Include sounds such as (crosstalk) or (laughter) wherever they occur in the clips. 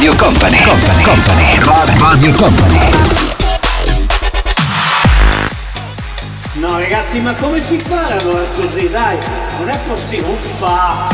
Radio Company, Company, Company, Radio Company. No ragazzi, ma come si fa a lavorare così? Dai, non è possibile, uffa!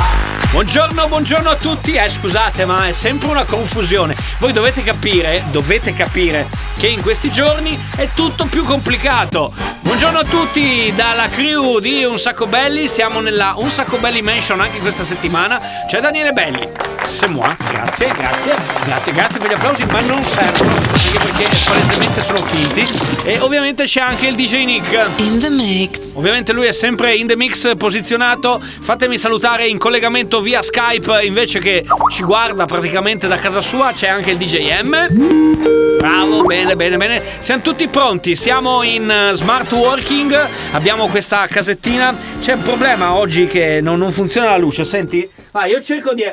Buongiorno, buongiorno a tutti. Eh, scusate, ma è sempre una confusione. Voi dovete capire, dovete capire che in questi giorni è tutto più complicato. Buongiorno a tutti dalla crew di Un Sacco Belli. Siamo nella Un Sacco Belli Mansion anche questa settimana. C'è Daniele Belli. C'est moi. Grazie, grazie, grazie, grazie per gli applausi, ma non servono, anche perché palesemente sono finti. E ovviamente c'è anche il DJ Nick. In the mix. Ovviamente lui è sempre in the mix posizionato. Fatemi salutare in collegamento via Skype invece che ci guarda praticamente da casa sua. C'è anche il DJ M. Bravo, bene, bene, bene. Siamo tutti pronti. Siamo in eh, smart working. Abbiamo questa casettina. C'è un problema oggi che non, non funziona la luce. Senti? Ah, io cerco di.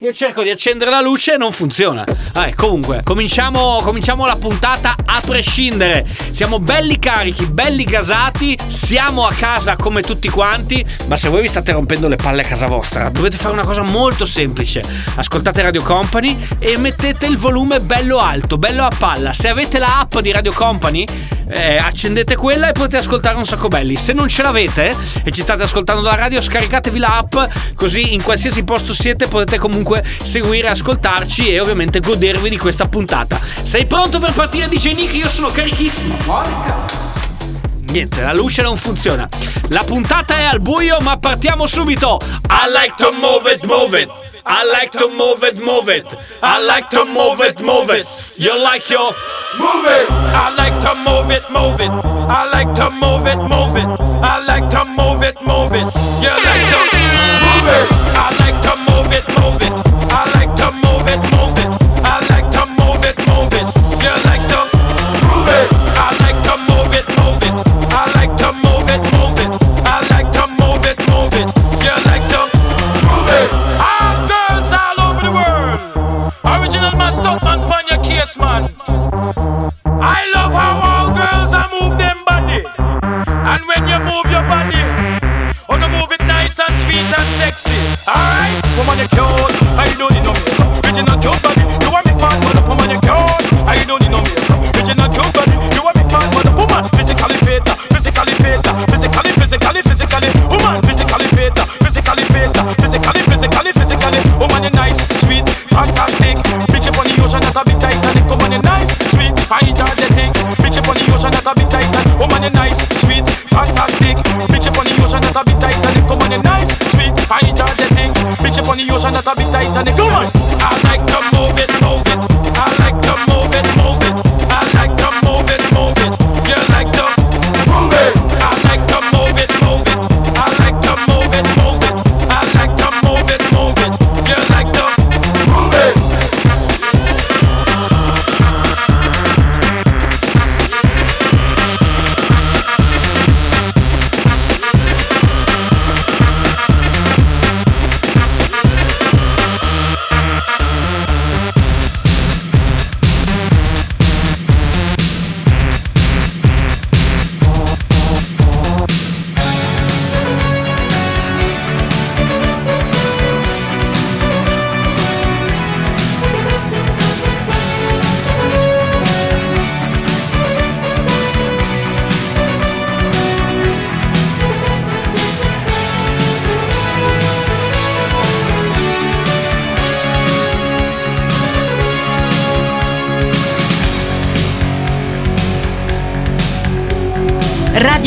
Io cerco di accendere la luce e non funziona. Ah, comunque, cominciamo, cominciamo la puntata a prescindere. Siamo belli carichi, belli gasati, siamo a casa come tutti quanti, ma se voi vi state rompendo le palle a casa vostra, dovete fare una cosa molto semplice. Ascoltate Radio Company e mettete il volume bello alto, bello a palla. Se avete la app di Radio Company, eh, accendete quella e potete ascoltare un sacco belli. Se non ce l'avete e ci state ascoltando dalla radio, scaricatevi la app, così in qualsiasi posto siete potete comunque seguire, ascoltarci e ovviamente godervi di questa puntata. Sei pronto per partire DJ Nick? Io sono carichissimo. Porca. Niente, la luce non funziona. La puntata è al buio, ma partiamo subito. I like to move it, move it. I like to move it, move it. I like to move it, move it. You like your move it. I like to move it, move it. I like to move it, move it. I like to move it, move it. You like to move it. I like to move it, move it. Pon man. I love how all girls are move them body. And when you move your body, oh no move it nice and sweet and sexy. Alright, woman you cute, I don't need no makeup. Original cute body, you want me fast, but woman you cute, I don't need no makeup. Original cute body, you want a bit tight and it come on.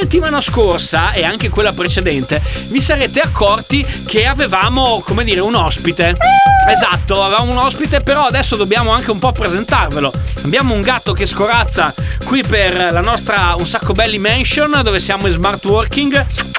settimana scorsa e anche quella precedente vi sarete accorti che avevamo, come dire, un ospite. Esatto, avevamo un ospite, però adesso dobbiamo anche un po' presentarvelo. Abbiamo un gatto che scorazza qui per la nostra Un sacco belli mansion dove siamo in smart working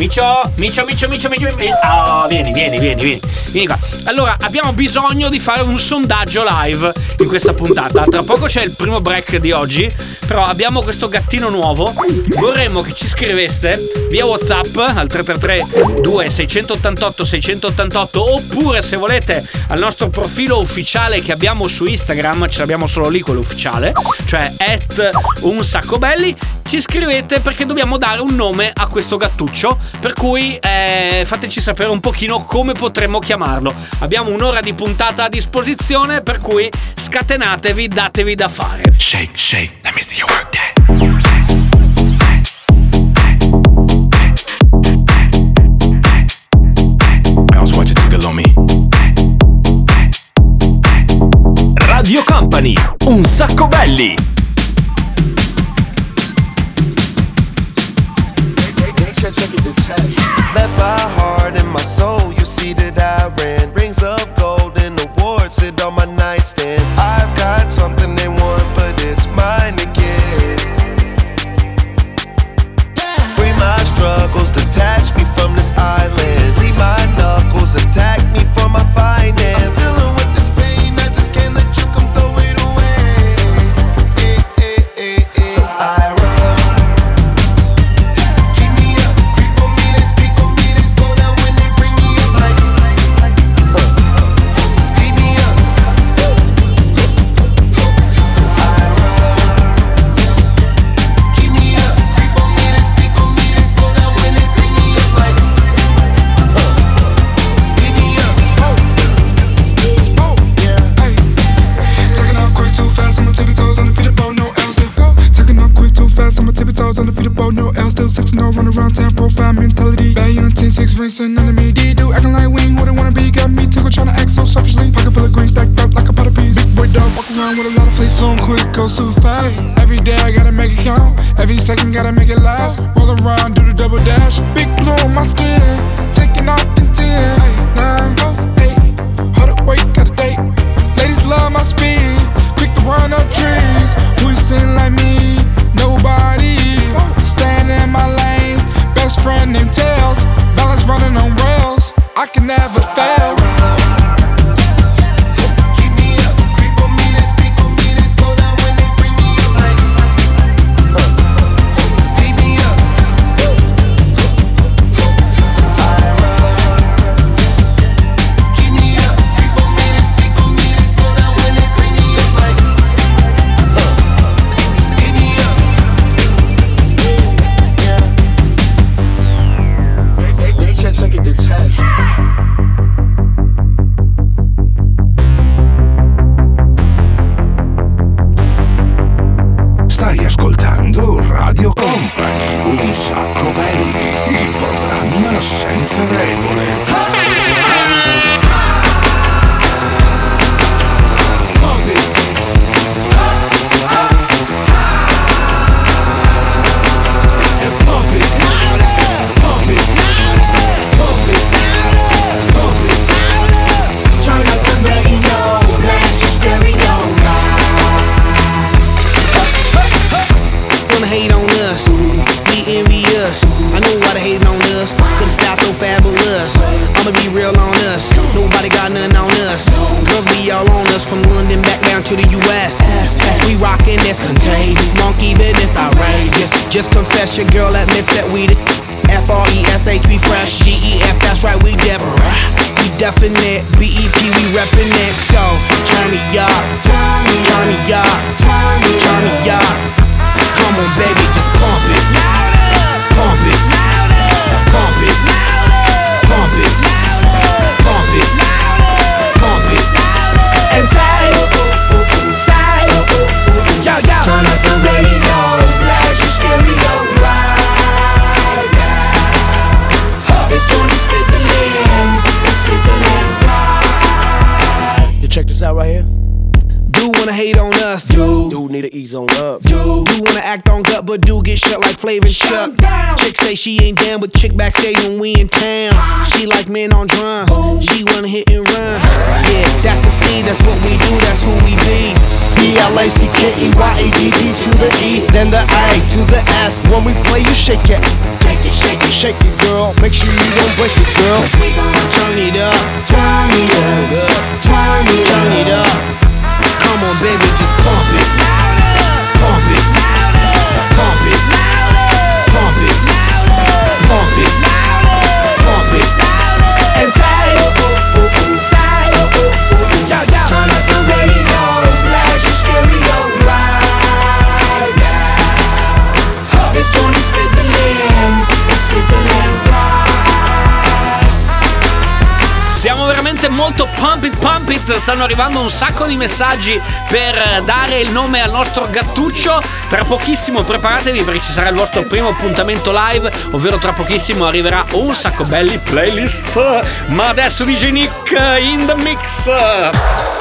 Micio, Micio, Micio, Micio, Micio, Micio. Oh, vieni, vieni, vieni, vieni. Vieni qua. Allora, abbiamo bisogno di fare un sondaggio live in questa puntata. Tra poco c'è il primo break di oggi. Però abbiamo questo gattino nuovo. Vorremmo che ci scriveste via WhatsApp al 333 2688 688 oppure se volete al nostro profilo ufficiale che abbiamo su Instagram, ce l'abbiamo solo lì quello ufficiale, cioè at un sacco belli, ci scrivete perché dobbiamo dare un nome a questo gattuccio per cui eh, fateci sapere un pochino come potremmo chiamarlo. Abbiamo un'ora di puntata a disposizione, per cui scatenatevi, datevi da fare. Shake, shake, let me see you work that. Radio Company, un sacco belli! check it, the check. Left my heart and my soul double dash. up? Chick say she ain't down with chick backstage when we in town. She like men on drum, she wanna hit and run. Yeah, that's the speed, that's what we do, that's who we be. B-L-A-C-K-E-Y-A-D-D to the E, then the A to the S. When we play, you shake it. Shake it, shake it, shake it, girl. Make sure you don't break it, girl. Turn it up, turn it up, turn it up. Come on, baby, just pump it. veramente molto. Pump it pump it. Stanno arrivando un sacco di messaggi per dare il nome al nostro gattuccio. Tra pochissimo preparatevi perché ci sarà il vostro primo appuntamento live ovvero tra pochissimo arriverà un sacco belli playlist. Ma adesso DJ Nick in the mix.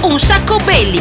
Un sacco belli.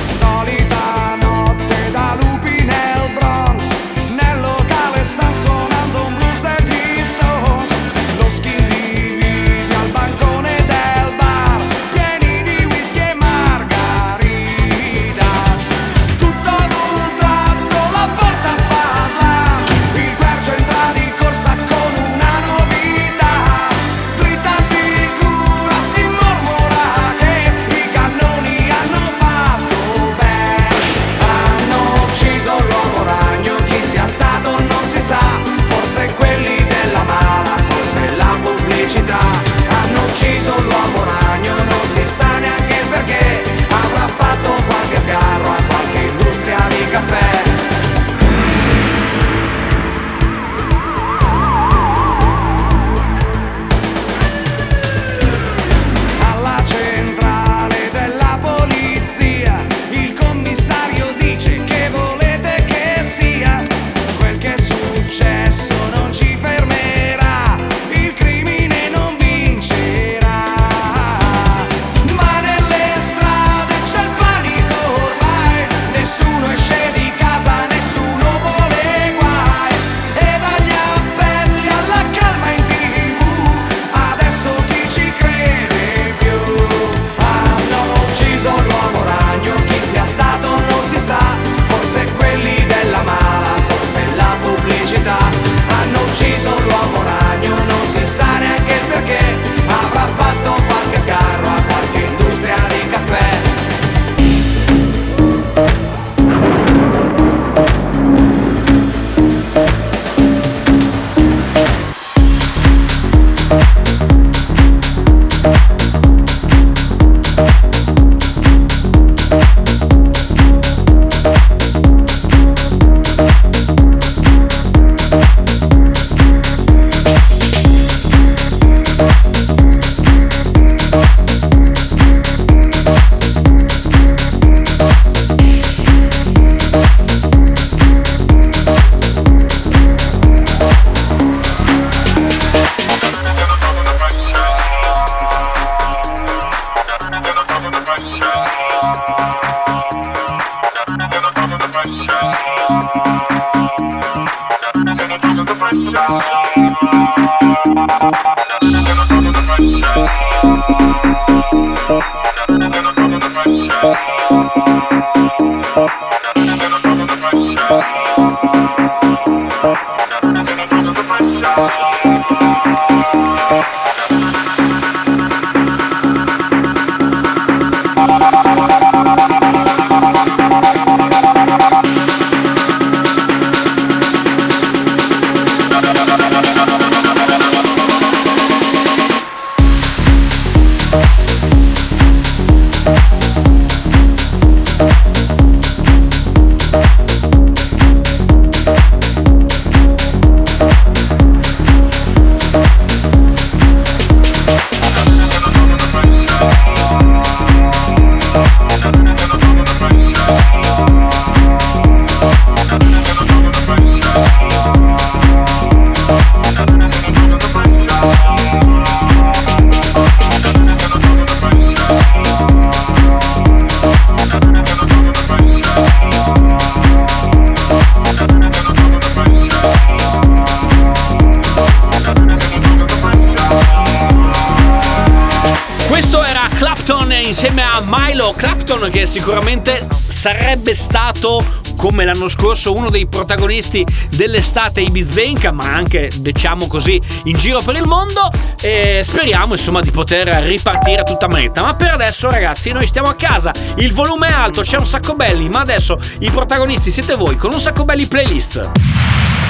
Sicuramente sarebbe stato come l'anno scorso uno dei protagonisti dell'estate ibizenca ma anche diciamo così in giro per il mondo e speriamo insomma di poter ripartire tutta manetta ma per adesso ragazzi noi stiamo a casa il volume è alto c'è un sacco belli ma adesso i protagonisti siete voi con un sacco belli playlist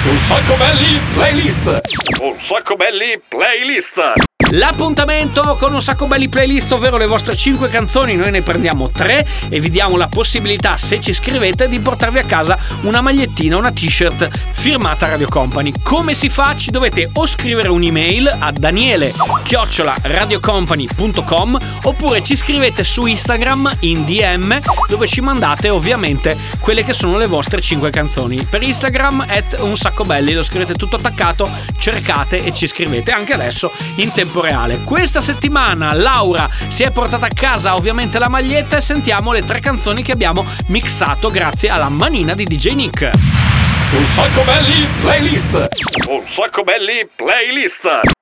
Un sacco belli playlist. Un sacco belli playlist. L'appuntamento con un sacco belli playlist, ovvero le vostre 5 canzoni, noi ne prendiamo 3 e vi diamo la possibilità, se ci scrivete, di portarvi a casa una magliettina, una t-shirt firmata Radio Company. Come si fa? Ci dovete o scrivere un'email a daniele radiocompany.com oppure ci scrivete su Instagram in DM dove ci mandate ovviamente quelle che sono le vostre 5 canzoni. Per Instagram at un sacco belli, lo scrivete tutto attaccato, cercate e ci scrivete anche adesso in tempo reale. Questa settimana Laura si è portata a casa ovviamente la maglietta e sentiamo le tre canzoni che abbiamo mixato grazie alla manina di DJ Nick. Un sacco belli playlist. Un sacco belli playlist.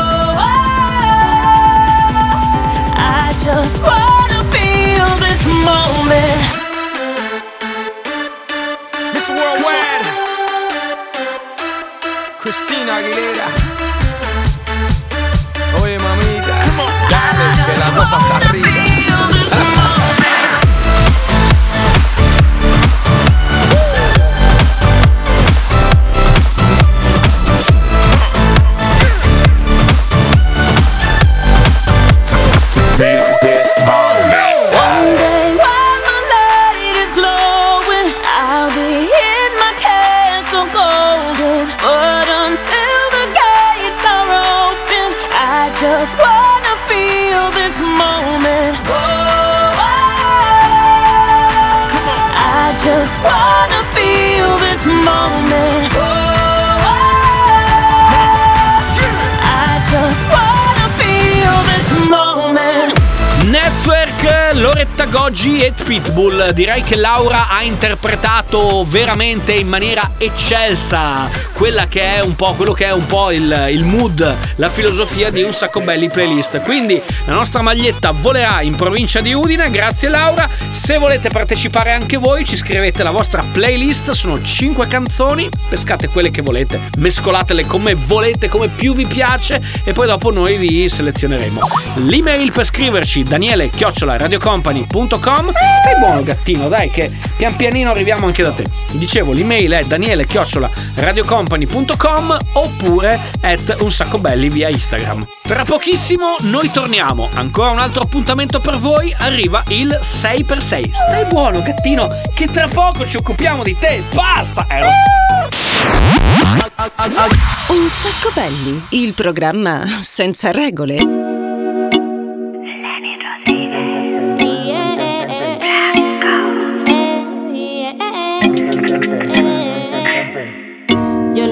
just wanna feel this moment. Miss Worldwide, Christina Aguilera. Oye, mamita, dale, que la cosa está arriba. go. Goggi e Pitbull. Direi che Laura ha interpretato veramente in maniera eccelsa quella che è un po' quello che è un po' il, il mood, la filosofia di un sacco belli playlist. Quindi la nostra maglietta volerà in provincia di Udine. Grazie Laura. Se volete partecipare anche voi, ci scrivete la vostra playlist. Sono 5 canzoni. Pescate quelle che volete, mescolatele come volete, come più vi piace, e poi dopo noi vi selezioneremo. L'email per scriverci daniele chiocciola radiocompany.com Stai buono gattino, dai che pian pianino arriviamo anche da te. Dicevo, l'email è daniele radiocompany.com oppure at un sacco belli via Instagram. Tra pochissimo noi torniamo. Ancora un altro appuntamento per voi. Arriva il 6x6. Stai buono gattino che tra poco ci occupiamo di te. Basta! Eh, Un sacco belli, il programma senza regole.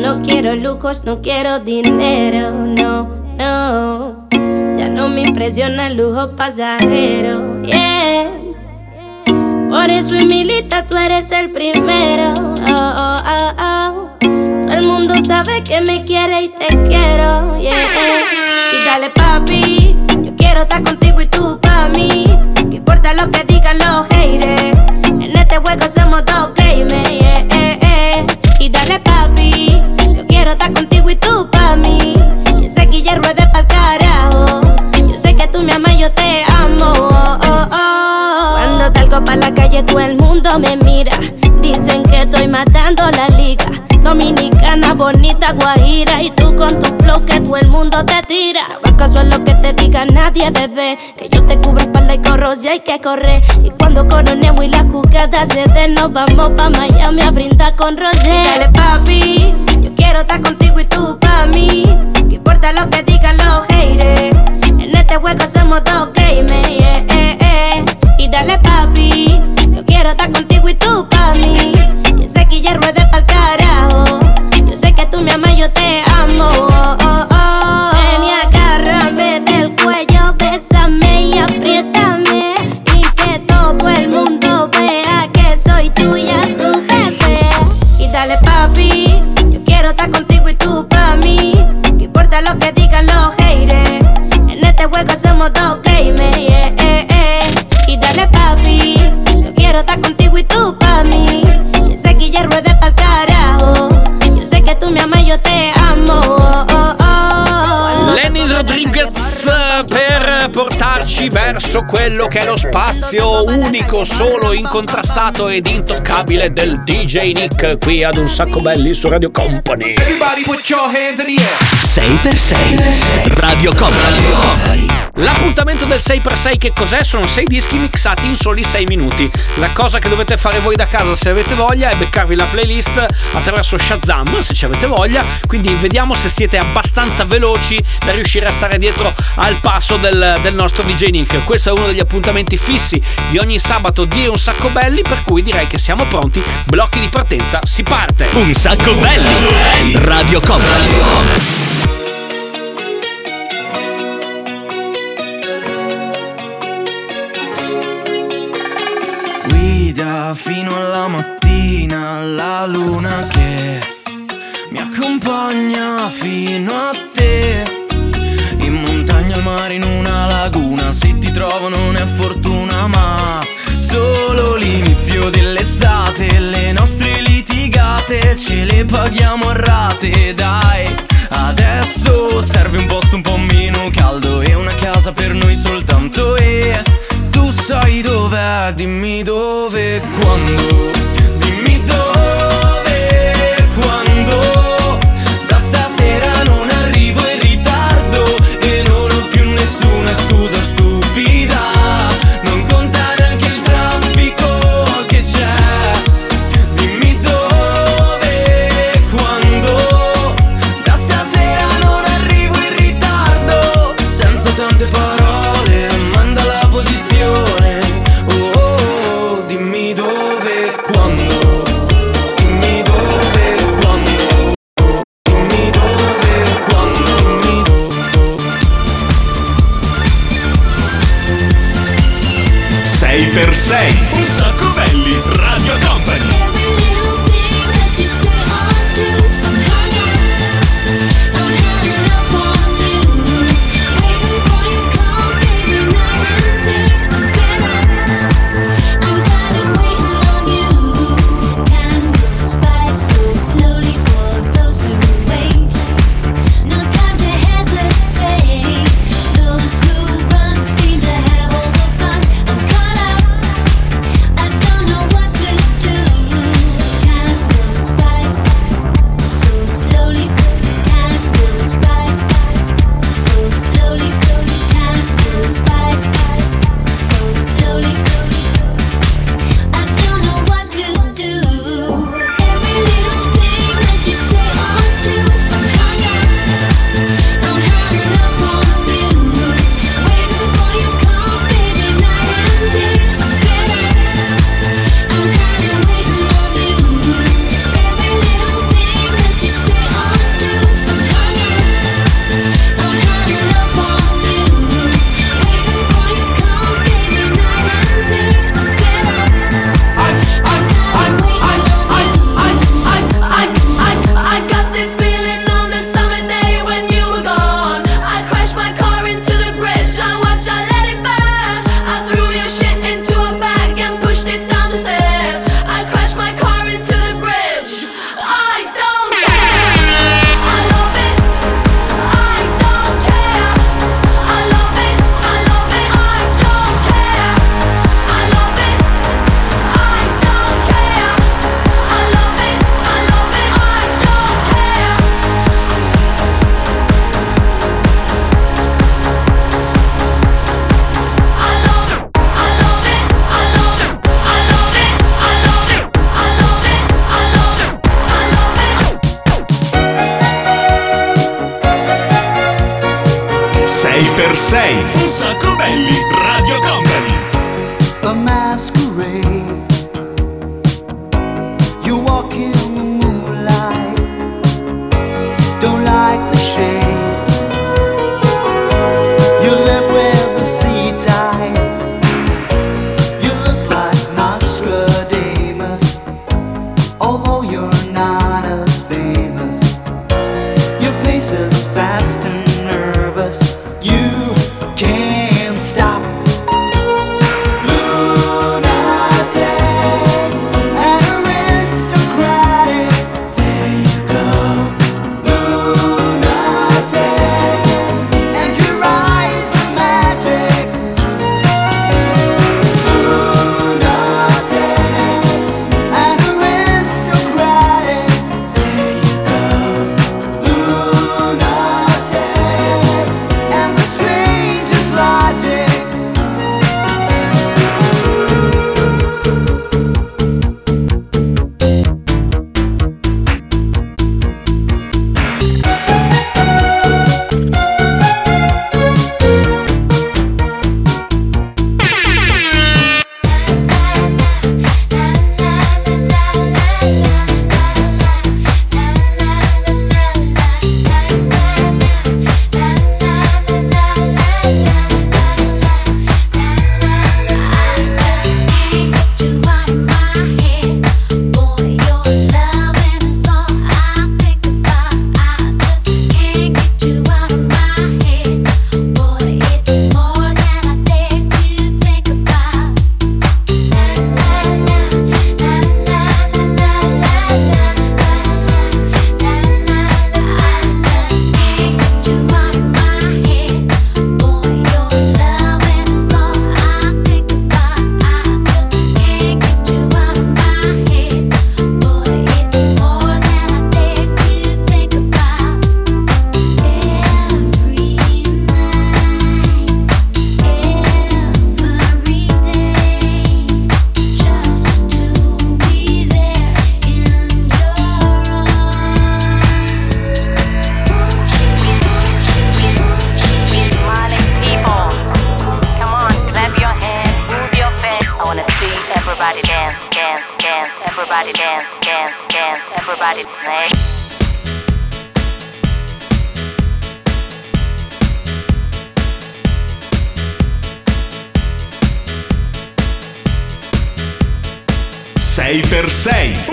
No quiero lujos, no quiero dinero, no, no. Ya no me impresiona el lujo pasajero, yeah. Por eso, Emilita, tú eres el primero, oh, oh, oh, oh. Todo el mundo sabe que me quiere y te quiero, yeah. Y papi, yo quiero estar contigo mundo me mira. Dicen que estoy matando la liga. Dominicana, bonita, guajira. Y tú con tu flow que todo el mundo te tira. No caso a lo que te diga nadie, bebé. Que yo te cubro espalda y corro si hay que correr. Y cuando coronemos y la jugada se dé, nos vamos pa' Miami a brindar con Roger. Dale, papi, yo quiero estar contigo y tú pa' mí. Que importa lo que digan los haters. En este juego somos dos verso quello che è lo spazio unico, solo, incontrastato ed intoccabile del DJ Nick qui ad un sacco belli su Radio Company. Everybody put your hands in the air. 6x6 Radio Company. L'appuntamento del 6x6 che cos'è? Sono 6 dischi mixati in soli 6 minuti. La cosa che dovete fare voi da casa se avete voglia è beccarvi la playlist attraverso Shazam se ci avete voglia. Quindi vediamo se siete abbastanza veloci da riuscire a stare dietro al passo del, del nostro DJ Nick. Questo è uno degli appuntamenti fissi di ogni sabato di Un Sacco Belli, per cui direi che siamo pronti. Blocchi di partenza, si parte. Un sacco belli. Radio Company. Guida fino alla mattina la luna che mi accompagna fino a te. In montagna, al mare, in una laguna, se ti trovo non è fortuna ma solo l'inizio dell'estate. Le nostre litigate ce le paghiamo a rate, dai. Adesso serve un posto un po' meno caldo e una casa per noi soltanto e tu sai dov'è, dimmi dove e quando. oh, you're not alone. per 6.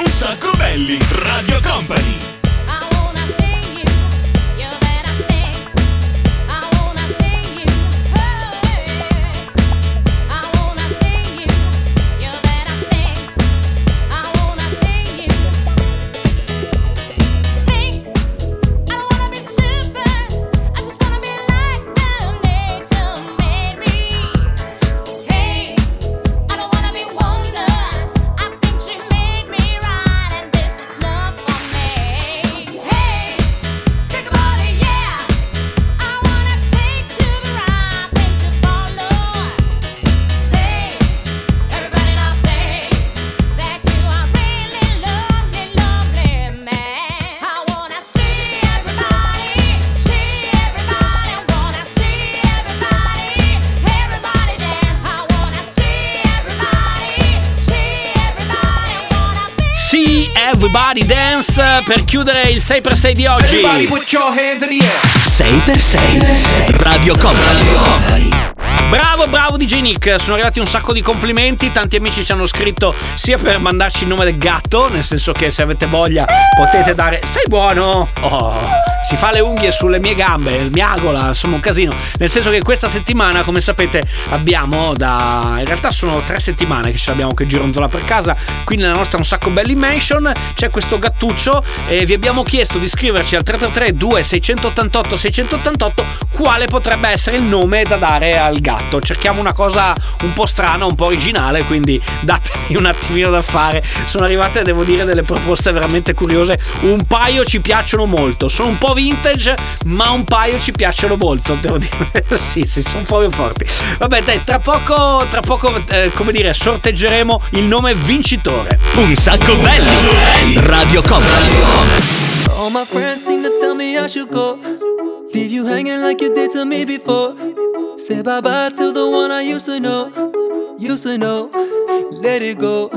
Eh, per chiudere il 6x6 di oggi. 6x6 Radio Company. Bravo, bravo DJ Nick, sono arrivati un sacco di complimenti, tanti amici ci hanno scritto sia per mandarci il nome del gatto, nel senso che se avete voglia potete dare... Stai buono! Oh, si fa le unghie sulle mie gambe, miagola, insomma un casino, nel senso che questa settimana, come sapete, abbiamo da... in realtà sono tre settimane che ce l'abbiamo che gironzola per casa, qui nella nostra Un Sacco Belli Mansion c'è questo gattuccio e vi abbiamo chiesto di scriverci al 333 2688 688 quale potrebbe essere il nome da dare al gatto. Cerchiamo una cosa un po' strana, un po' originale, quindi datemi un attimino da fare. Sono arrivate, devo dire, delle proposte veramente curiose. Un paio ci piacciono molto. Sono un po' vintage, ma un paio ci piacciono molto, devo dire. (laughs) sì, sì, sono più forti. Vabbè, dai, tra poco, tra poco, eh, come dire, sorteggeremo il nome vincitore. Un sacco belli. Radio Company. All my friends seem to tell me I should go. Leave you hanging like you did to me before. Say bye bye to the one I used to know. To know. Let it go.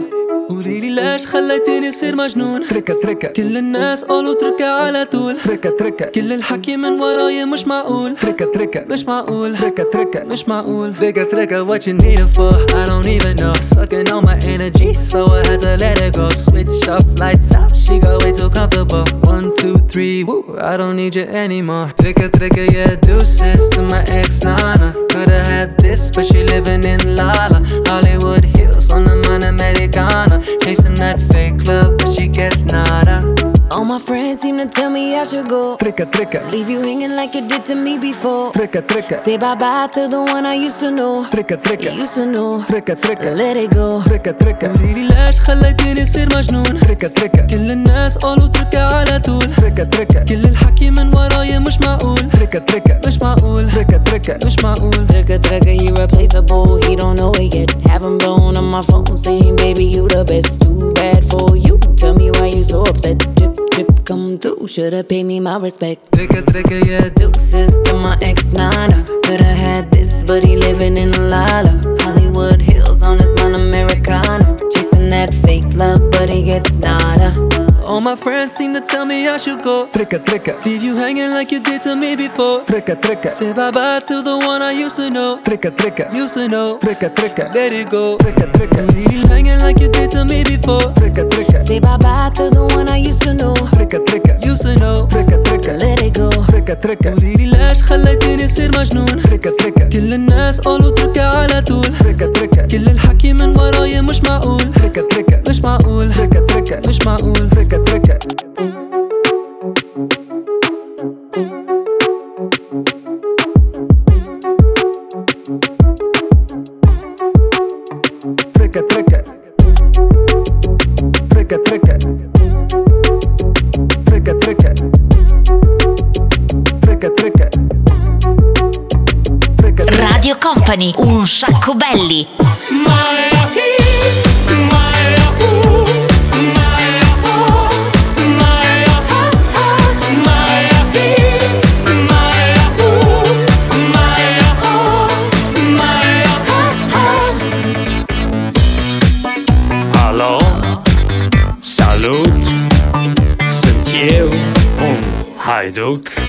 قولي لي ليش خليتيني صير مجنون تركة تركة كل الناس قالوا تركة على طول تركة تركة كل الحكي من وراي مش معقول تركة تركة مش معقول تركة تركة مش معقول تركة تركة what you need it for I don't even know sucking on my energy so I had to let it go switch off lights out she got way too comfortable one two three woo I don't need you anymore تركة تركة yeah deuces to my ex Nana Could've had this but she living in Lala Hollywood Hills on the man Americana. Chasing that fake love but she gets nada All my friends seem to tell me I should go. Tricka tricka Leave you hanging like you did to me before. Tricka tricka Say bye bye to the one I used to know. Tricka tricka You used to know. Tricka tricka Let it go. تركة تركة قوليلي ليش خليتيني صير مجنون تركة تركة كل الناس قالوا تركة على طول تركة تركة كل الحكي من ورايا مش معقول تركة تركة مش معقول تركة تركة مش معقول Trigger, trigger, he replaceable. He don't know it yet. Haven't blown on my phone saying, baby, you the best. Too bad for you. Tell me why you so upset. Drip, trip come through. Should've paid me my respect. Tricky, tricky, yeah. Deuces to my ex, nana. Could've had this, but he living in lala. Hollywood Hills on his non Americano, Chasing that fake love, but he gets nada. All my friends seem to tell me I should go Tricka tricka Leave you hanging like you did to me before Tricka tricka Say bye bye to the one I used to know Tricka tricka Used to know Tricka tricka Let it go Tricka tricka Leave you hanging like you did to me before Tricka tricka Say bye bye to the one I used to know. Tricka tricka Used to know Tricka tricka Let it go. تركة تركة قوليلي ليش خليتيني صير مجنون تركة تركة كل الناس قالوا تركة على طول تركة تركة كل الحكي من ورايا مش معقول تركة تركة مش معقول تركة تركة مش معقول تركة تركة تركة تركة تركة تركة تركة تركة تركة تركة Radio Company, un sacco belli. milk.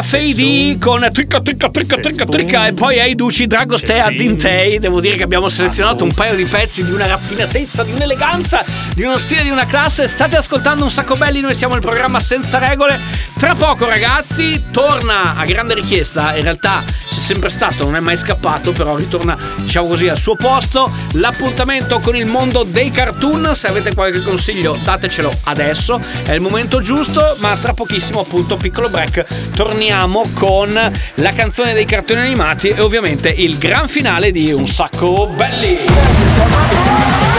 Prima Fade con Tricca Tricca Tricca Tricca Tricca e poi ai Duci Dragostea Dintei. Devo dire che abbiamo selezionato un paio di pezzi di una raffinatezza, di un'eleganza, di uno stile, di una classe. State ascoltando un sacco belli, noi siamo il programma senza regole. Tra poco ragazzi torna a grande richiesta, in realtà sempre stato, non è mai scappato, però ritorna diciamo così al suo posto l'appuntamento con il mondo dei cartoon. Se avete qualche consiglio datecelo adesso, è il momento giusto, ma tra pochissimo appunto piccolo break torniamo con la canzone dei cartoni animati e ovviamente il gran finale di Un sacco belli.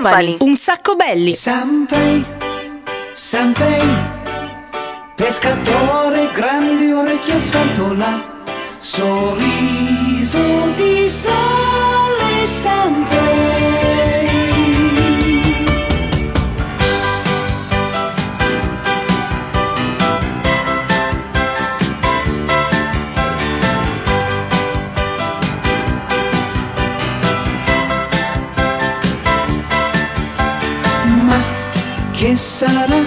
Company. Un sacco belli. Sampei, Sampei, pescatore, grandi orecchie sventola, sorriso di sale che sarà?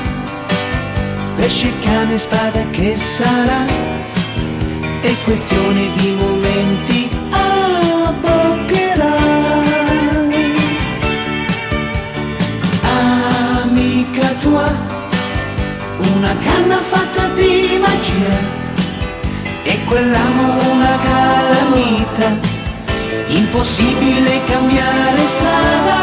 Pesce, cane, spada, che sarà? È questione di momenti, abboccherà. Amica tua, una canna fatta di magia. E quell'amo una calamita, impossibile cambiare strada.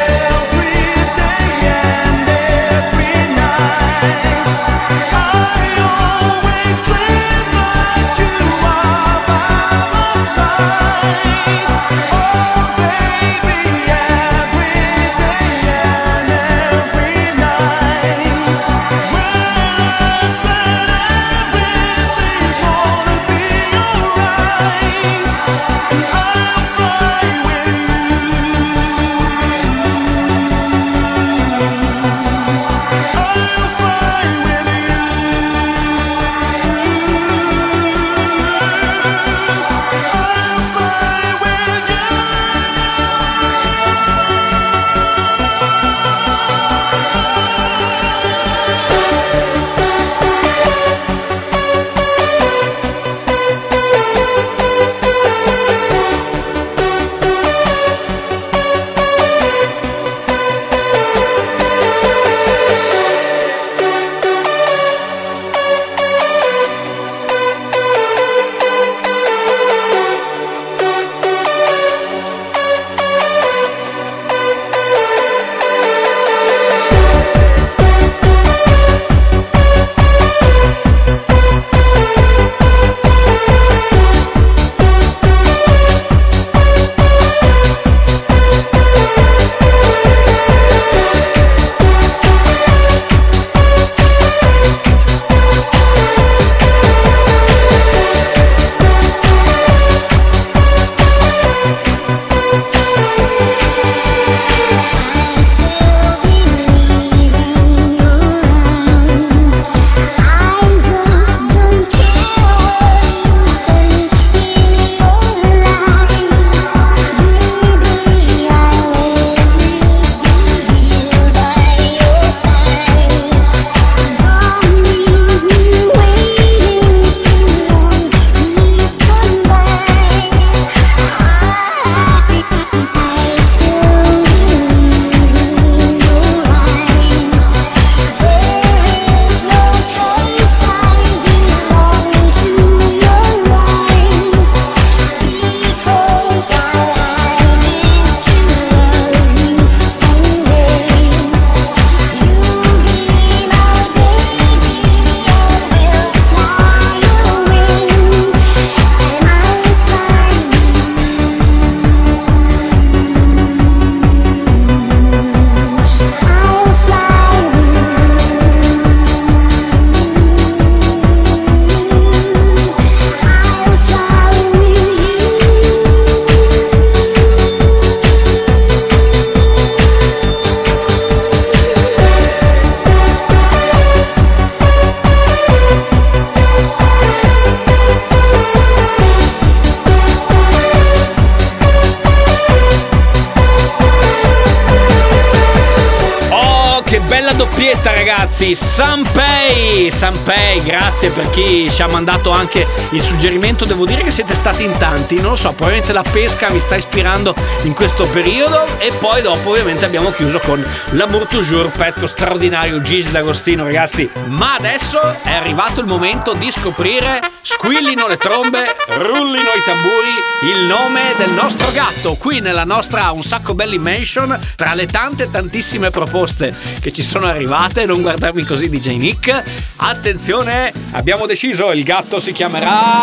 Ragazzi, Sanpei, Sanpei, grazie per chi ci ha mandato anche il suggerimento, devo dire che siete stati in tanti, non lo so, probabilmente la pesca vi sta ispirando in questo periodo. E poi dopo ovviamente abbiamo chiuso con L'amour toujours, pezzo straordinario, Gigi D'Agostino ragazzi, ma adesso è arrivato il momento di scoprire, squillino le trombe, rullino i tamburi, il nome del nostro gatto, qui nella nostra Un Sacco Belli Mansion, tra le tante tantissime proposte che ci sono arrivate, non guardarmi così DJ Nick, attenzione, abbiamo deciso, il gatto si chiamerà...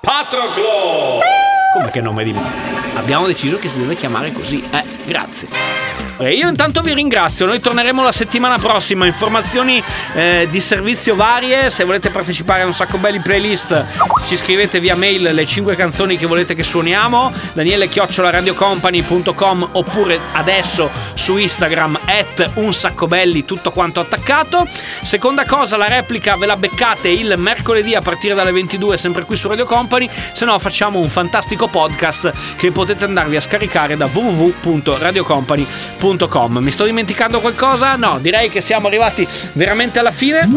Patroclo! Come che nome di... Abbiamo deciso che si deve chiamare così, eh, grazie. Eh, Io intanto vi ringrazio, noi torneremo la settimana prossima, informazioni eh, di servizio varie, se volete partecipare a un sacco belli playlist ci scrivete via mail le 5 canzoni che volete che suoniamo, daniele radiocompany.com oppure adesso su Instagram at un sacco belli tutto quanto attaccato. Seconda cosa, la replica ve la beccate il mercoledì a partire dalle 22 sempre qui su Radio Company, se no facciamo un fantastico podcast che potete andarvi a scaricare da www.radiocompany.com. Mi sto dimenticando qualcosa? No, direi che siamo arrivati veramente alla fine.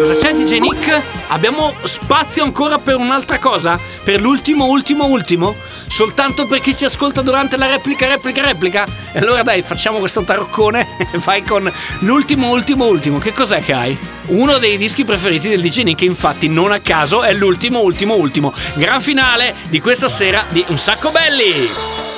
Cosa c'è DJ Nick? Abbiamo spazio ancora per un'altra cosa? Per l'ultimo, ultimo, ultimo? Soltanto per chi ci ascolta durante la replica, replica, replica? E allora dai, facciamo questo taroccone (laughs) e vai con l'ultimo, ultimo, ultimo. Che cos'è che hai? Uno dei dischi preferiti del DJ Nick, infatti, non a caso, è l'ultimo, ultimo, ultimo. Gran finale di questa sera di Un Sacco Belli!